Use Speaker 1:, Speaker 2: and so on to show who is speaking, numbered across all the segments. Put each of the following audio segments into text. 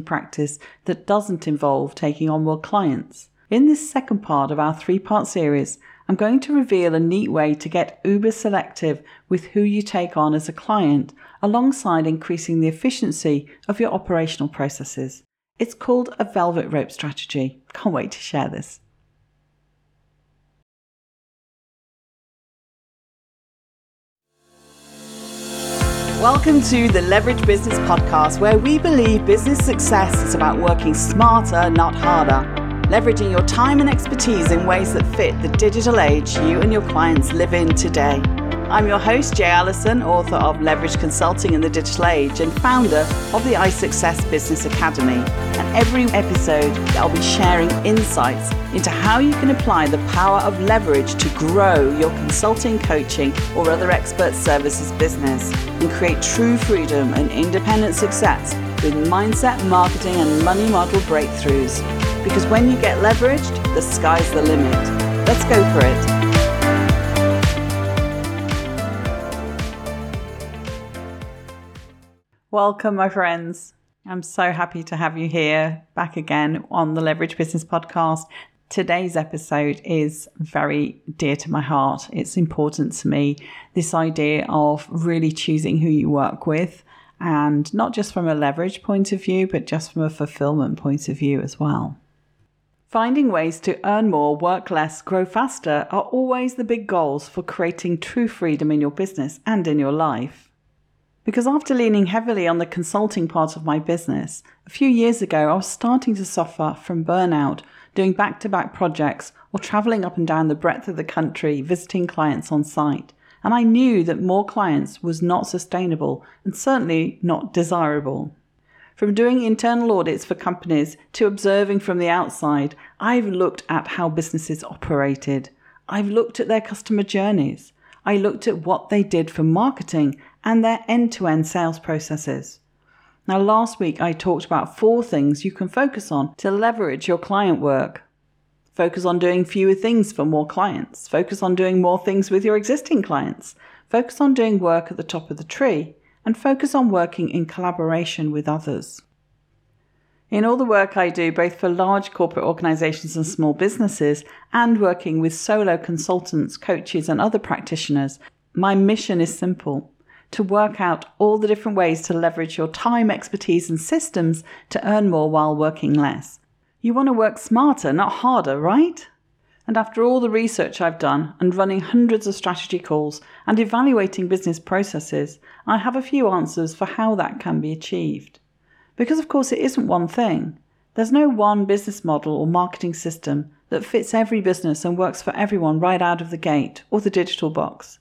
Speaker 1: practice that doesn't involve taking on more clients. In this second part of our three part series, I'm going to reveal a neat way to get uber selective with who you take on as a client, alongside increasing the efficiency of your operational processes. It's called a velvet rope strategy. Can't wait to share this. Welcome to the Leverage Business Podcast, where we believe business success is about working smarter, not harder, leveraging your time and expertise in ways that fit the digital age you and your clients live in today. I'm your host, Jay Allyson, author of Leverage Consulting in the Digital Age and founder of the iSuccess Business Academy. And every episode, I'll be sharing insights into how you can apply the power of leverage to grow your consulting, coaching, or other expert services business and create true freedom and independent success with mindset, marketing, and money model breakthroughs. Because when you get leveraged, the sky's the limit. Let's go for it. Welcome, my friends. I'm so happy to have you here back again on the Leverage Business Podcast. Today's episode is very dear to my heart. It's important to me. This idea of really choosing who you work with, and not just from a leverage point of view, but just from a fulfillment point of view as well. Finding ways to earn more, work less, grow faster are always the big goals for creating true freedom in your business and in your life. Because after leaning heavily on the consulting part of my business, a few years ago I was starting to suffer from burnout, doing back to back projects or traveling up and down the breadth of the country visiting clients on site. And I knew that more clients was not sustainable and certainly not desirable. From doing internal audits for companies to observing from the outside, I've looked at how businesses operated. I've looked at their customer journeys. I looked at what they did for marketing and their end to end sales processes. Now, last week I talked about four things you can focus on to leverage your client work. Focus on doing fewer things for more clients. Focus on doing more things with your existing clients. Focus on doing work at the top of the tree. And focus on working in collaboration with others. In all the work I do, both for large corporate organizations and small businesses, and working with solo consultants, coaches, and other practitioners, my mission is simple to work out all the different ways to leverage your time, expertise, and systems to earn more while working less. You want to work smarter, not harder, right? And after all the research I've done and running hundreds of strategy calls and evaluating business processes, I have a few answers for how that can be achieved. Because, of course, it isn't one thing. There's no one business model or marketing system that fits every business and works for everyone right out of the gate or the digital box.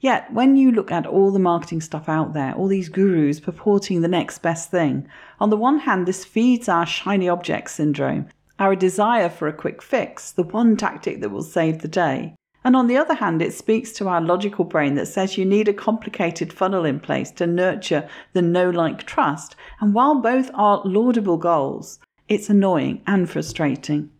Speaker 1: Yet, when you look at all the marketing stuff out there, all these gurus purporting the next best thing, on the one hand, this feeds our shiny object syndrome, our desire for a quick fix, the one tactic that will save the day. And on the other hand, it speaks to our logical brain that says you need a complicated funnel in place to nurture the know like trust. And while both are laudable goals, it's annoying and frustrating.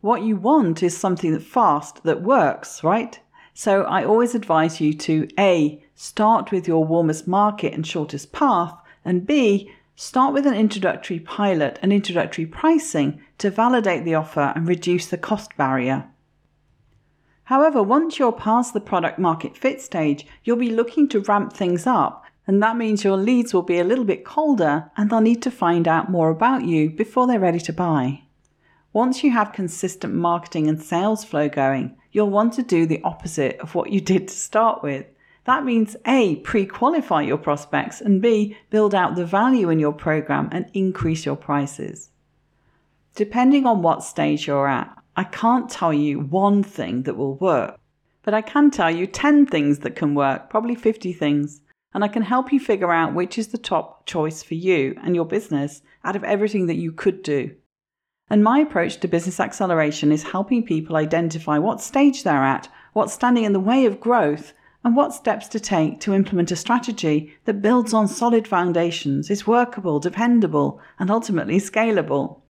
Speaker 1: What you want is something that fast, that works, right? So I always advise you to A, start with your warmest market and shortest path, and B, start with an introductory pilot and introductory pricing to validate the offer and reduce the cost barrier. However, once you're past the product market fit stage, you'll be looking to ramp things up, and that means your leads will be a little bit colder and they'll need to find out more about you before they're ready to buy. Once you have consistent marketing and sales flow going, you'll want to do the opposite of what you did to start with. That means A, pre qualify your prospects, and B, build out the value in your program and increase your prices. Depending on what stage you're at, I can't tell you one thing that will work, but I can tell you 10 things that can work, probably 50 things, and I can help you figure out which is the top choice for you and your business out of everything that you could do. And my approach to business acceleration is helping people identify what stage they're at, what's standing in the way of growth, and what steps to take to implement a strategy that builds on solid foundations, is workable, dependable, and ultimately scalable.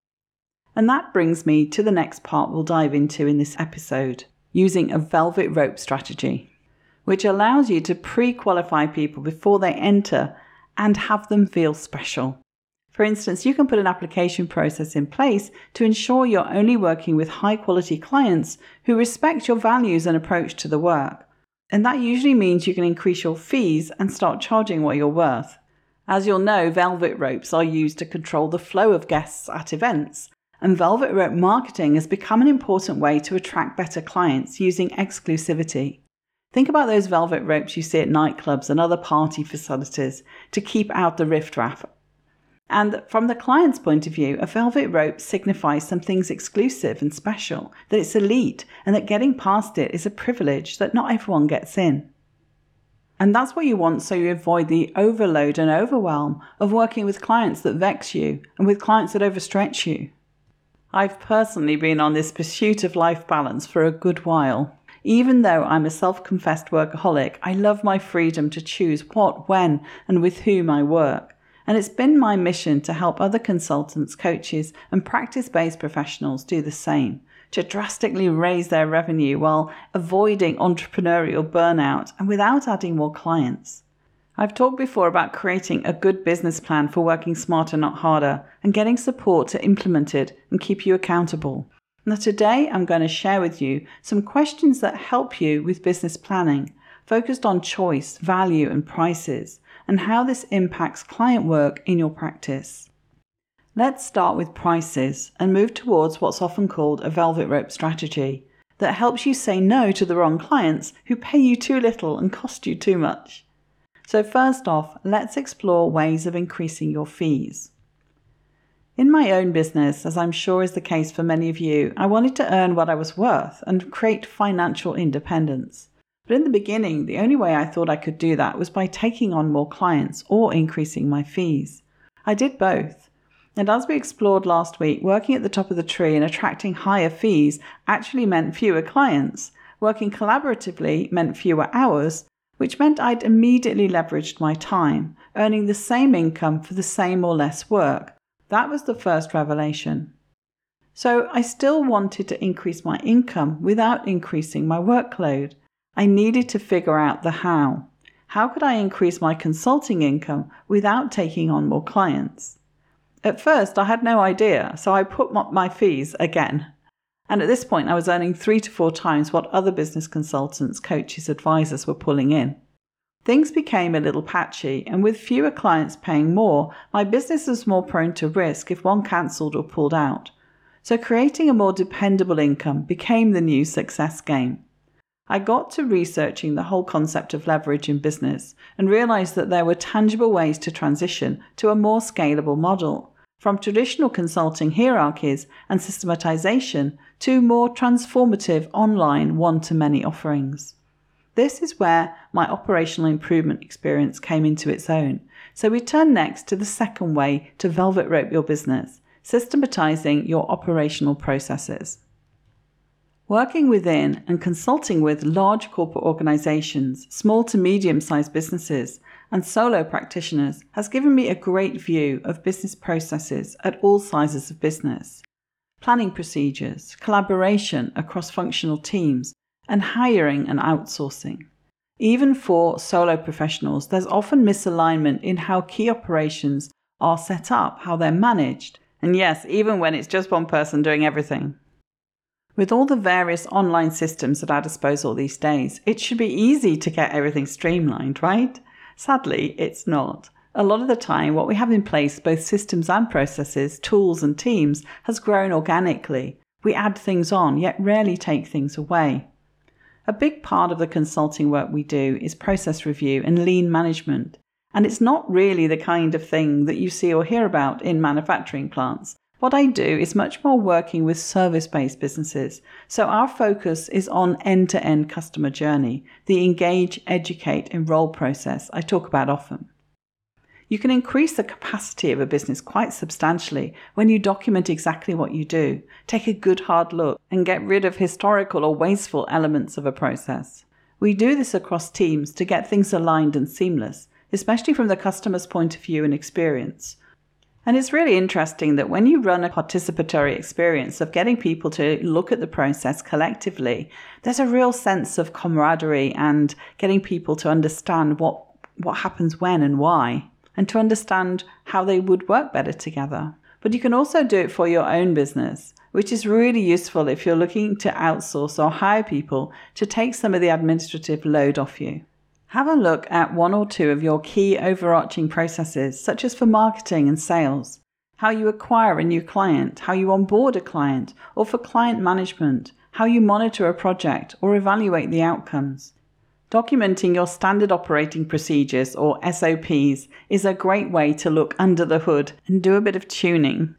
Speaker 1: And that brings me to the next part we'll dive into in this episode using a velvet rope strategy, which allows you to pre qualify people before they enter and have them feel special For instance, you can put an application process in place to ensure you're only working with high quality clients who respect your values and approach to the work. And that usually means you can increase your fees and start charging what you're worth. As you'll know, velvet ropes are used to control the flow of guests at events, and velvet rope marketing has become an important way to attract better clients using exclusivity. Think about those velvet ropes you see at nightclubs and other party facilities to keep out the riffraff. And from the client's point of view, a velvet rope signifies something's exclusive and special, that it's elite, and that getting past it is a privilege that not everyone gets in. And that's what you want so you avoid the overload and overwhelm of working with clients that vex you and with clients that overstretch you. I've personally been on this pursuit of life balance for a good while. Even though I'm a self confessed workaholic, I love my freedom to choose what, when, and with whom I work. And it's been my mission to help other consultants, coaches, and practice based professionals do the same to drastically raise their revenue while avoiding entrepreneurial burnout and without adding more clients. I've talked before about creating a good business plan for working smarter, not harder, and getting support to implement it and keep you accountable. Now, today I'm going to share with you some questions that help you with business planning, focused on choice, value, and prices, and how this impacts client work in your practice. Let's start with prices and move towards what's often called a velvet rope strategy that helps you say no to the wrong clients who pay you too little and cost you too much. So, first off, let's explore ways of increasing your fees. In my own business, as I'm sure is the case for many of you, I wanted to earn what I was worth and create financial independence. But in the beginning, the only way I thought I could do that was by taking on more clients or increasing my fees. I did both. And as we explored last week, working at the top of the tree and attracting higher fees actually meant fewer clients. Working collaboratively meant fewer hours, which meant I'd immediately leveraged my time, earning the same income for the same or less work, that was the first revelation. So I still wanted to increase my income without increasing my workload. I needed to figure out the how. How could I increase my consulting income without taking on more clients? At first, I had no idea, so I put my fees again. And at this point, I was earning three to four times what other business consultants, coaches, advisors were pulling in. Things became a little patchy, and with fewer clients paying more, my business was more prone to risk if one cancelled or pulled out. So creating a more dependable income became the new success game. I got to researching the whole concept of leverage in business and realized that there were tangible ways to transition to a more scalable model, from traditional consulting hierarchies and systematization to more transformative online one to many offerings. This is where my operational improvement experience came into its own. So we turn next to the second way to velvet rope your business, systematizing your operational processes. Working within and consulting with large corporate organizations, small to medium sized businesses, and solo practitioners has given me a great view of business processes at all sizes of business. Planning procedures, collaboration across functional teams, and hiring and outsourcing. Even for solo professionals, there's often misalignment in how key operations are set up, how they're managed. And yes, even when it's just one person doing everything. With all the various online systems at our disposal these days, it should be easy to get everything streamlined, right? Sadly, it's not. A lot of the time, what we have in place, both systems and processes, tools and teams, has grown organically. We add things on, yet rarely take things away. A big part of the consulting work we do is process review and lean management. And it's not really the kind of thing that you see or hear about in manufacturing plants. What I do is much more working with service based businesses. So our focus is on end to end customer journey, the engage, educate, enroll process I talk about often. You can increase the capacity of a business quite substantially when you document exactly what you do, take a good hard look, and get rid of historical or wasteful elements of a process. We do this across teams to get things aligned and seamless, especially from the customer's point of view and experience. And it's really interesting that when you run a participatory experience of getting people to look at the process collectively, there's a real sense of camaraderie and getting people to understand what, what happens when and why. and to understand how they would work better together. But you can also do it for your own business, which is really useful if you're looking to outsource or hire people to take some of the administrative load off you. Have a look at one or two of your key overarching processes, such as for marketing and sales, how you acquire a new client, how you onboard a client, or for client management, how you monitor a project or evaluate the outcomes. Documenting your standard operating procedures or SOPs is a great way to look under the hood and do a bit of tuning.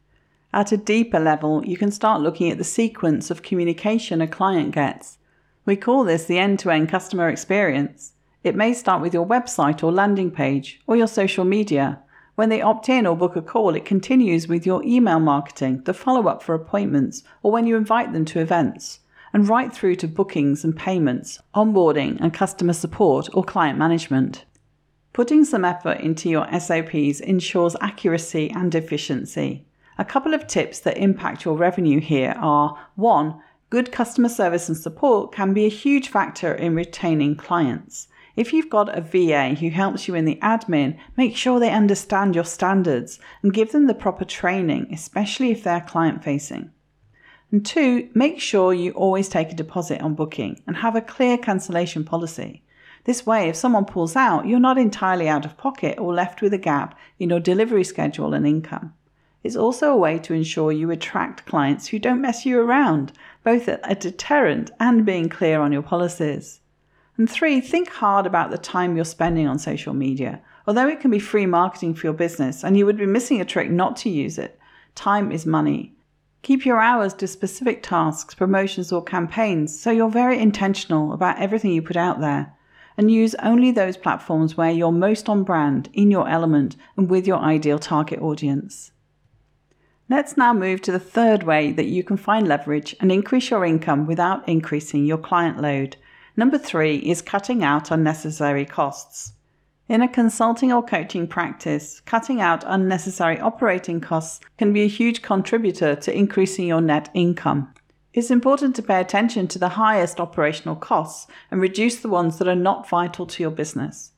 Speaker 1: At a deeper level, you can start looking at the sequence of communication a client gets. We call this the end to end customer experience. It may start with your website or landing page or your social media. When they opt in or book a call, it continues with your email marketing, the follow up for appointments, or when you invite them to events and right through to bookings and payments, onboarding and customer support or client management. Putting some effort into your SOPs ensures accuracy and efficiency. A couple of tips that impact your revenue here are 1. Good customer service and support can be a huge factor in retaining clients. If you've got a VA who helps you in the admin, make sure they understand your standards and give them the proper training, especially if they're client facing. And two, make sure you always take a deposit on booking and have a clear cancellation policy. This way, if someone pulls out, you're not entirely out of pocket or left with a gap in your delivery schedule and income. It's also a way to ensure you attract clients who don't mess you around, both a deterrent and being clear on your policies. And three, think hard about the time you're spending on social media. Although it can be free marketing for your business and you would be missing a trick not to use it, time is money. Keep your hours to specific tasks, promotions, or campaigns so you're very intentional about everything you put out there. And use only those platforms where you're most on brand, in your element, and with your ideal target audience. Let's now move to the third way that you can find leverage and increase your income without increasing your client load. Number three is cutting out unnecessary costs. In a consulting or coaching practice, cutting out unnecessary operating costs can be a huge contributor to increasing your net income. It's important to pay attention to the highest operational costs and reduce the ones that are not vital to your business.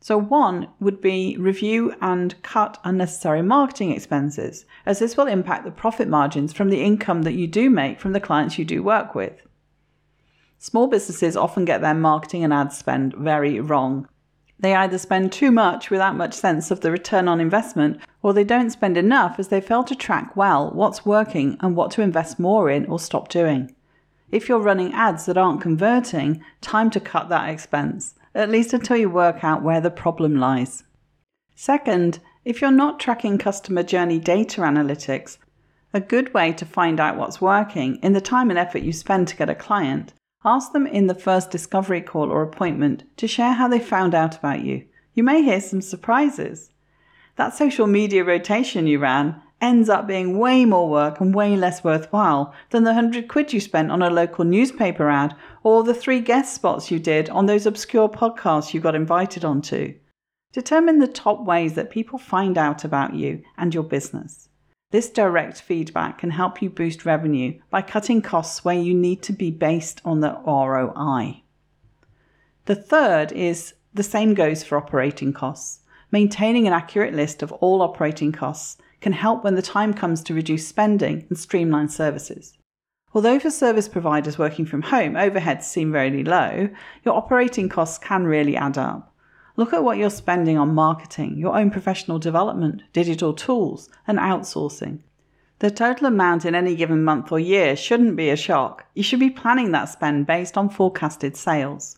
Speaker 1: So, one would be review and cut unnecessary marketing expenses, as this will impact the profit margins from the income that you do make from the clients you do work with. Small businesses often get their marketing and ad spend very wrong. They either spend too much without much sense of the return on investment, or they don't spend enough as they fail to track well what's working and what to invest more in or stop doing. If you're running ads that aren't converting, time to cut that expense, at least until you work out where the problem lies. Second, if you're not tracking customer journey data analytics, a good way to find out what's working in the time and effort you spend to get a client Ask them in the first discovery call or appointment to share how they found out about you. You may hear some surprises. That social media rotation you ran ends up being way more work and way less worthwhile than the hundred quid you spent on a local newspaper ad or the three guest spots you did on those obscure podcasts you got invited onto. Determine the top ways that people find out about you and your business. This direct feedback can help you boost revenue by cutting costs where you need to be based on the ROI. The third is the same goes for operating costs. Maintaining an accurate list of all operating costs can help when the time comes to reduce spending and streamline services. Although for service providers working from home, overheads seem very low, your operating costs can really add up. Look at what you're spending on marketing, your own professional development, digital tools, and outsourcing. The total amount in any given month or year shouldn't be a shock. You should be planning that spend based on forecasted sales.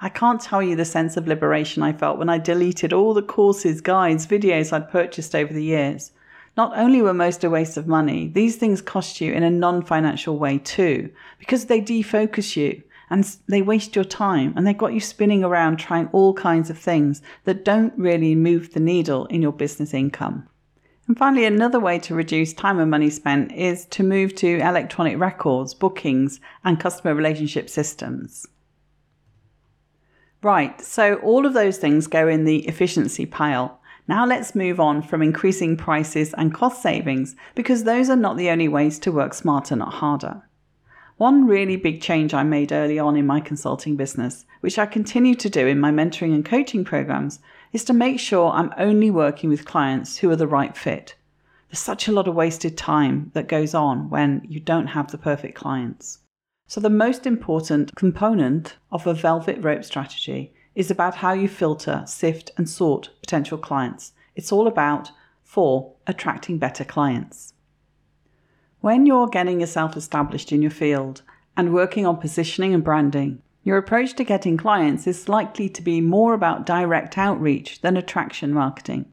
Speaker 1: I can't tell you the sense of liberation I felt when I deleted all the courses, guides, videos I'd purchased over the years. Not only were most a waste of money, these things cost you in a non financial way too, because they defocus you and they waste your time and they've got you spinning around trying all kinds of things that don't really move the needle in your business income. And finally, another way to reduce time and money spent is to move to electronic records, bookings, and customer relationship systems. Right, so all of those things go in the efficiency pile. Now let's move on from increasing prices and cost savings because those are not the only ways to work smarter, not harder. One really big change I made early on in my consulting business, which I continue to do in my mentoring and coaching programs, is to make sure I'm only working with clients who are the right fit. There's such a lot of wasted time that goes on when you don't have the perfect clients. So, the most important component of a velvet rope strategy is about how you filter, sift, and sort potential clients. It's all about, for attracting better clients. When you're getting yourself established in your field and working on positioning and branding, your approach to getting clients is likely to be more about direct outreach than attraction marketing.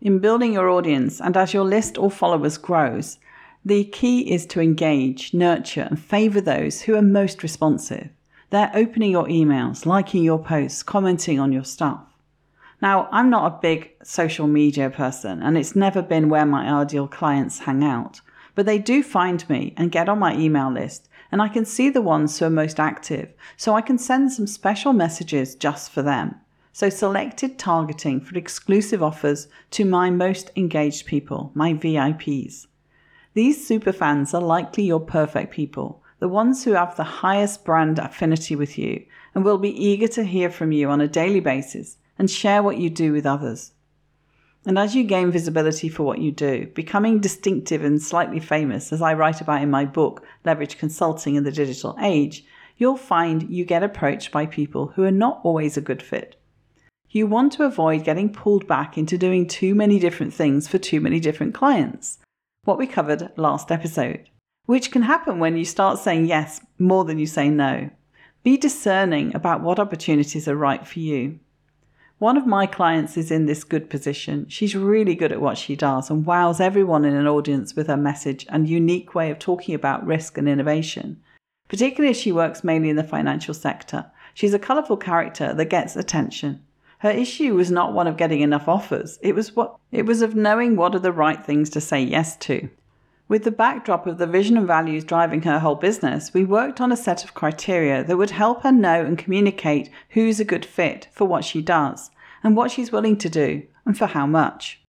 Speaker 1: In building your audience and as your list or followers grows, the key is to engage, nurture, and favor those who are most responsive. They're opening your emails, liking your posts, commenting on your stuff. Now, I'm not a big social media person, and it's never been where my ideal clients hang out, but they do find me and get on my email list, and I can see the ones who are most active, so I can send some special messages just for them. So, selected targeting for exclusive offers to my most engaged people, my VIPs. These superfans are likely your perfect people, the ones who have the highest brand affinity with you and will be eager to hear from you on a daily basis and share what you do with others. And as you gain visibility for what you do, becoming distinctive and slightly famous, as I write about in my book, Leverage Consulting in the Digital Age, you'll find you get approached by people who are not always a good fit. You want to avoid getting pulled back into doing too many different things for too many different clients. What we covered last episode, which can happen when you start saying yes more than you say no. Be discerning about what opportunities are right for you. One of my clients is in this good position. She's really good at what she does and wows everyone in an audience with her message and unique way of talking about risk and innovation. Particularly as she works mainly in the financial sector. She's a colourful character that gets attention. Her issue was not one of getting enough offers. It was what it was of knowing what are the right things to say yes to. With the backdrop of the vision and values driving her whole business, we worked on a set of criteria that would help her know and communicate who's a good fit for what she does and what she's willing to do and for how much.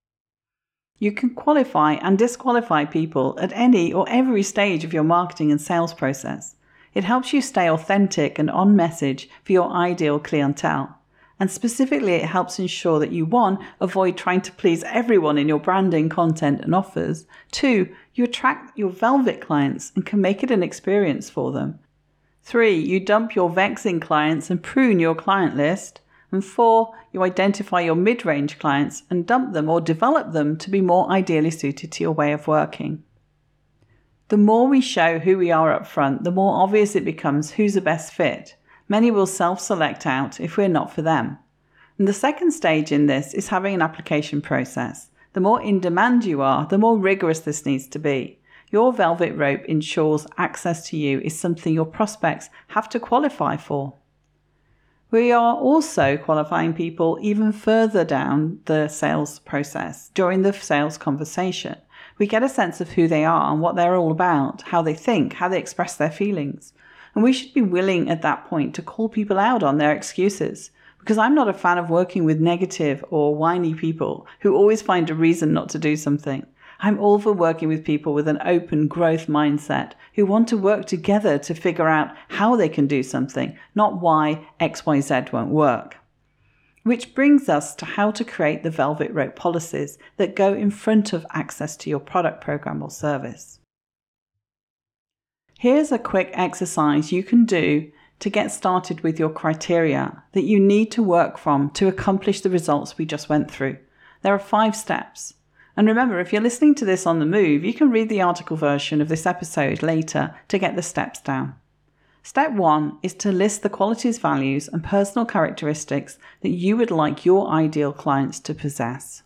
Speaker 1: You can qualify and disqualify people at any or every stage of your marketing and sales process. It helps you stay authentic and on message for your ideal clientele. And specifically, it helps ensure that you, one, avoid trying to please everyone in your branding, content, and offers. Two, you attract your velvet clients and can make it an experience for them. Three, you dump your vexing clients and prune your client list. And four, you identify your mid range clients and dump them or develop them to be more ideally suited to your way of working. The more we show who we are up front, the more obvious it becomes who's the best fit. Many will self select out if we're not for them. And the second stage in this is having an application process. The more in demand you are, the more rigorous this needs to be. Your velvet rope ensures access to you is something your prospects have to qualify for. We are also qualifying people even further down the sales process during the sales conversation. We get a sense of who they are and what they're all about, how they think, how they express their feelings. And we should be willing at that point to call people out on their excuses. Because I'm not a fan of working with negative or whiny people who always find a reason not to do something. I'm all for working with people with an open growth mindset who want to work together to figure out how they can do something, not why XYZ won't work. Which brings us to how to create the velvet rope policies that go in front of access to your product program or service. Here's a quick exercise you can do to get started with your criteria that you need to work from to accomplish the results we just went through. There are five steps. And remember, if you're listening to this on the move, you can read the article version of this episode later to get the steps down. Step one is to list the qualities, values, and personal characteristics that you would like your ideal clients to possess.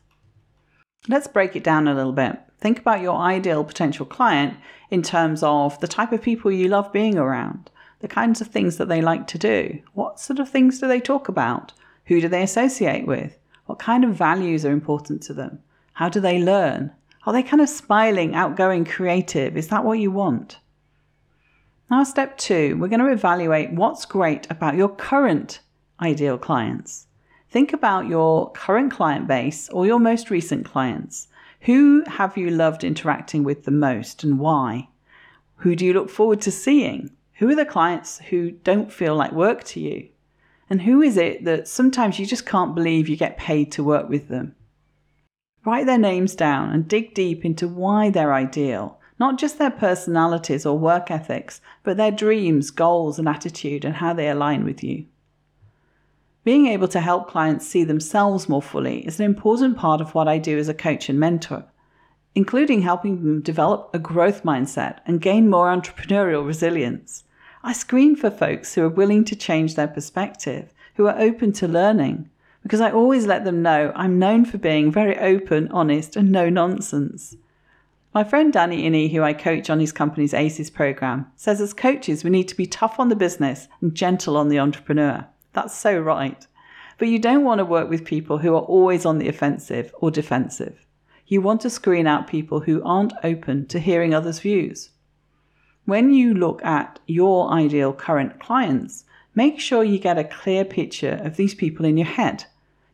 Speaker 1: Let's break it down a little bit. Think about your ideal potential client in terms of the type of people you love being around, the kinds of things that they like to do. What sort of things do they talk about? Who do they associate with? What kind of values are important to them? How do they learn? Are they kind of smiling, outgoing, creative? Is that what you want? Now, step two, we're going to evaluate what's great about your current ideal clients. Think about your current client base or your most recent clients. Who have you loved interacting with the most and why? Who do you look forward to seeing? Who are the clients who don't feel like work to you? And who is it that sometimes you just can't believe you get paid to work with them? Write their names down and dig deep into why they're ideal, not just their personalities or work ethics, but their dreams, goals, and attitude and how they align with you. Being able to help clients see themselves more fully is an important part of what I do as a coach and mentor, including helping them develop a growth mindset and gain more entrepreneurial resilience. I screen for folks who are willing to change their perspective, who are open to learning, because I always let them know I'm known for being very open, honest, and no nonsense. My friend Danny Iny, who I coach on his company's ACES program, says as coaches we need to be tough on the business and gentle on the entrepreneur. That's so right. But you don't want to work with people who are always on the offensive or defensive. You want to screen out people who aren't open to hearing others' views. When you look at your ideal current clients, make sure you get a clear picture of these people in your head.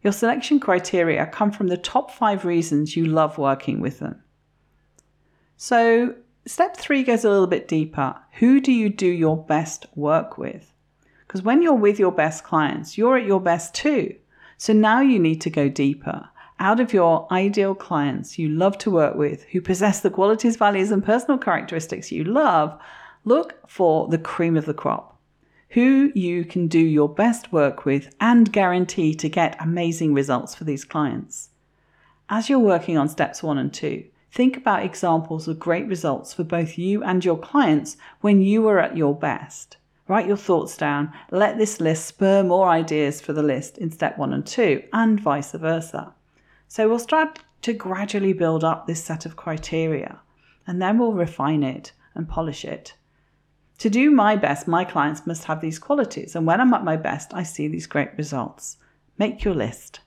Speaker 1: Your selection criteria come from the top five reasons you love working with them. So, step three goes a little bit deeper. Who do you do your best work with? Because when you're with your best clients, you're at your best too. So now you need to go deeper out of your ideal clients you love to work with who possess the qualities, values, and personal characteristics you love, look for the cream of the crop. Who you can do your best work with and guarantee to get amazing results for these clients. As you're working on steps one and two, think about examples of great results for both you and your clients when you were at your best. Write your thoughts down. Let this list spur more ideas for the list in step one and two, and vice versa. So we'll start to gradually build up this set of criteria and then we'll refine it and polish it. To do my best, my clients must have these qualities. And when I'm at my best, I see these great results. Make your list.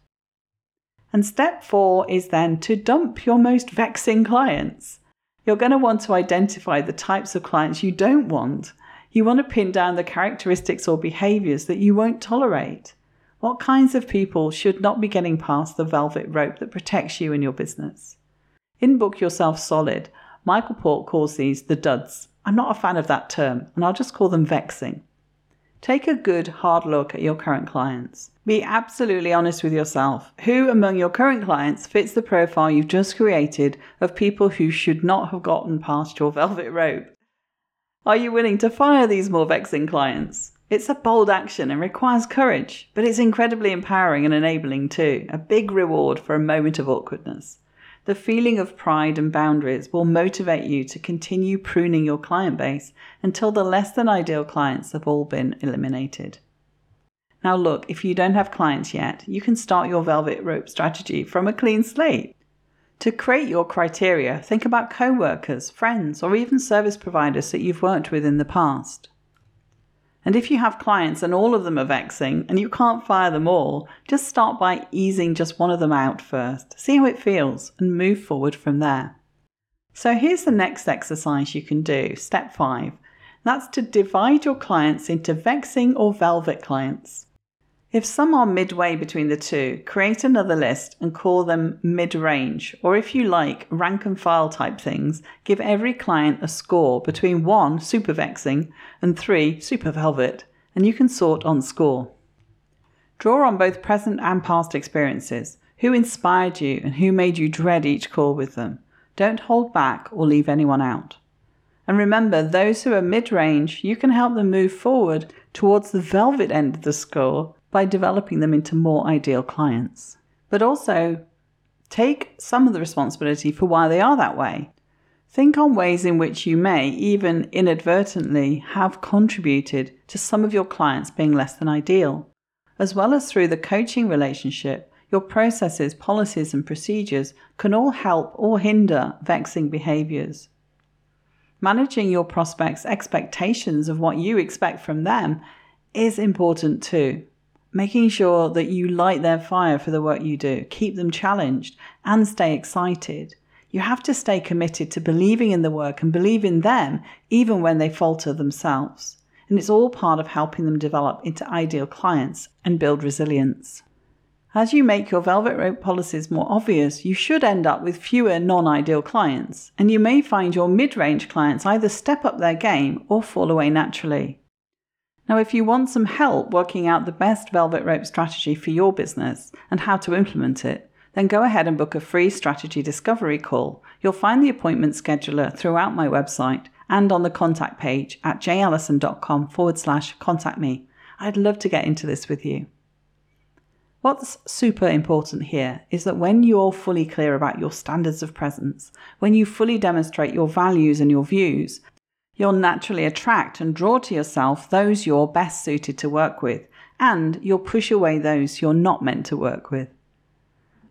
Speaker 1: And step four is then to dump your most vexing clients. You're going to want to identify the types of clients you don't want. You want to pin down the characteristics or behaviors that you won't tolerate. What kinds of people should not be getting past the velvet rope that protects you and your business? In Book Yourself Solid, Michael Port calls these the duds. I'm not a fan of that term, and I'll just call them vexing. Take a good, hard look at your current clients. Be absolutely honest with yourself. Who among your current clients fits the profile you've just created of people who should not have gotten past your velvet rope? Are you willing to fire these more vexing clients? It's a bold action and requires courage, but it's incredibly empowering and enabling too, a big reward for a moment of awkwardness. The feeling of pride and boundaries will motivate you to continue pruning your client base until the less than ideal clients have all been eliminated. Now, look, if you don't have clients yet, you can start your velvet rope strategy from a clean slate. To create your criteria, think about co workers, friends, or even service providers that you've worked with in the past. And if you have clients and all of them are vexing and you can't fire them all, just start by easing just one of them out first. See how it feels and move forward from there. So here's the next exercise you can do. Step five. That's to divide your clients into vexing or velvet clients. If some are midway between the two, create another list and call them mid range, or if you like, rank and file type things, give every client a score between 1 super vexing and 3 super velvet, and you can sort on score. Draw on both present and past experiences. Who inspired you and who made you dread each call with them? Don't hold back or leave anyone out. And remember, those who are mid range, you can help them move forward towards the velvet end of the score by developing them into more ideal clients. But also take some of the responsibility for why they are that way. Think on ways in which you may, even inadvertently, have contributed to some of your clients being less than ideal, as well as through the coaching relationship. Your processes, policies, and procedures can all help or hinder vexing behaviors. Managing your prospects' expectations of what you expect from them is important too making sure that you light their fire for the work you do, keep them challenged, and stay excited. You have to stay committed to believing in the work and believe in them even when they falter themselves. And it's all part of helping them develop into ideal clients and build resilience. As you make your velvet rope policies more obvious, you should end up with fewer non ideal clients, and you may find your mid range clients either step up their game or fall away naturally. Now, if you want some help working out the best velvet rope strategy for your business and how to implement it, then go ahead and book a free strategy discovery call. You'll find the appointment scheduler throughout my website and on the contact page at jayallyson.com forward slash contact me. I'd love to get into this with you. What's super important here is that when you're fully clear about your standards of presence, when you fully demonstrate your values and your views, you'll naturally attract and draw to yourself those you're best suited to work with, and you'll push away those you're not meant to work with.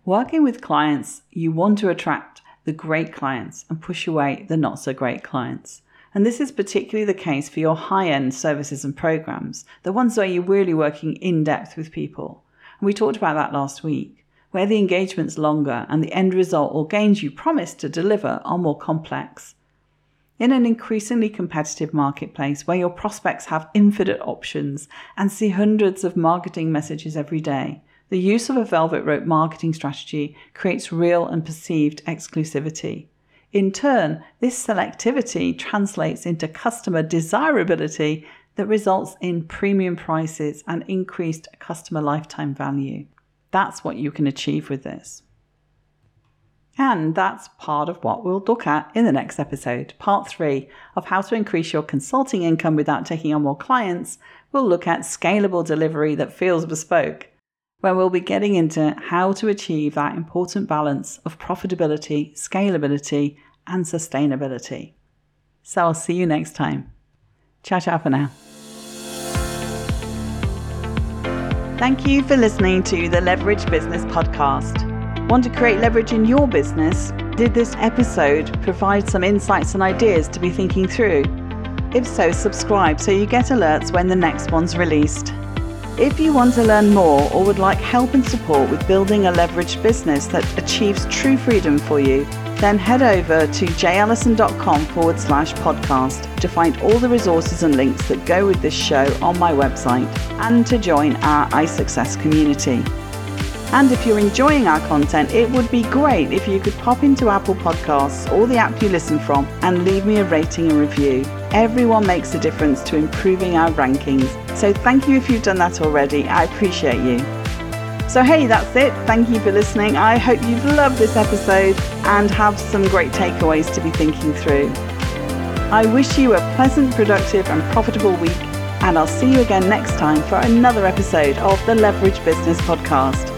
Speaker 1: Working with clients, you want to attract the great clients and push away the not so great clients. And this is particularly the case for your high end services and programs, the ones where you're really working in depth with people. And we talked about that last week, where the engagement's longer and the end result or gains you promise to deliver are more complex. In an increasingly competitive marketplace where your prospects have infinite options and see hundreds of marketing messages every day, the use of a velvet rope marketing strategy creates real and perceived exclusivity. In turn, this selectivity translates into customer desirability that results in premium prices and increased customer lifetime value. That's what you can achieve with this. And that's part of what we'll look at in the next episode. Part three of how to increase your consulting income without taking on more clients. We'll look at scalable delivery that feels bespoke, where we'll be getting into how to achieve that important balance of profitability, scalability, and sustainability. So I'll see you next time. Ciao, ciao for now. Thank you for listening to the Leverage Business Podcast. Want to create leverage in your business? Did this episode provide some insights and ideas to be thinking through? If so, subscribe so you get alerts when the next one's released. If you want to learn more or would like help and support with building a leveraged business that achieves true freedom for you, then head over to jayallyson.com forward slash podcast to find all the resources and links that go with this show on my website and to join our iSuccess community. And if you're enjoying our content, it would be great if you could pop into Apple Podcasts or the app you listen from and leave me a rating and review. Everyone makes a difference to improving our rankings. So thank you if you've done that already. I appreciate you. So, hey, that's it. Thank you for listening. I hope you've loved this episode and have some great takeaways to be thinking through. I wish you a pleasant, productive, and profitable week, and I'll see you again next time for another episode of the Leverage Business Podcast.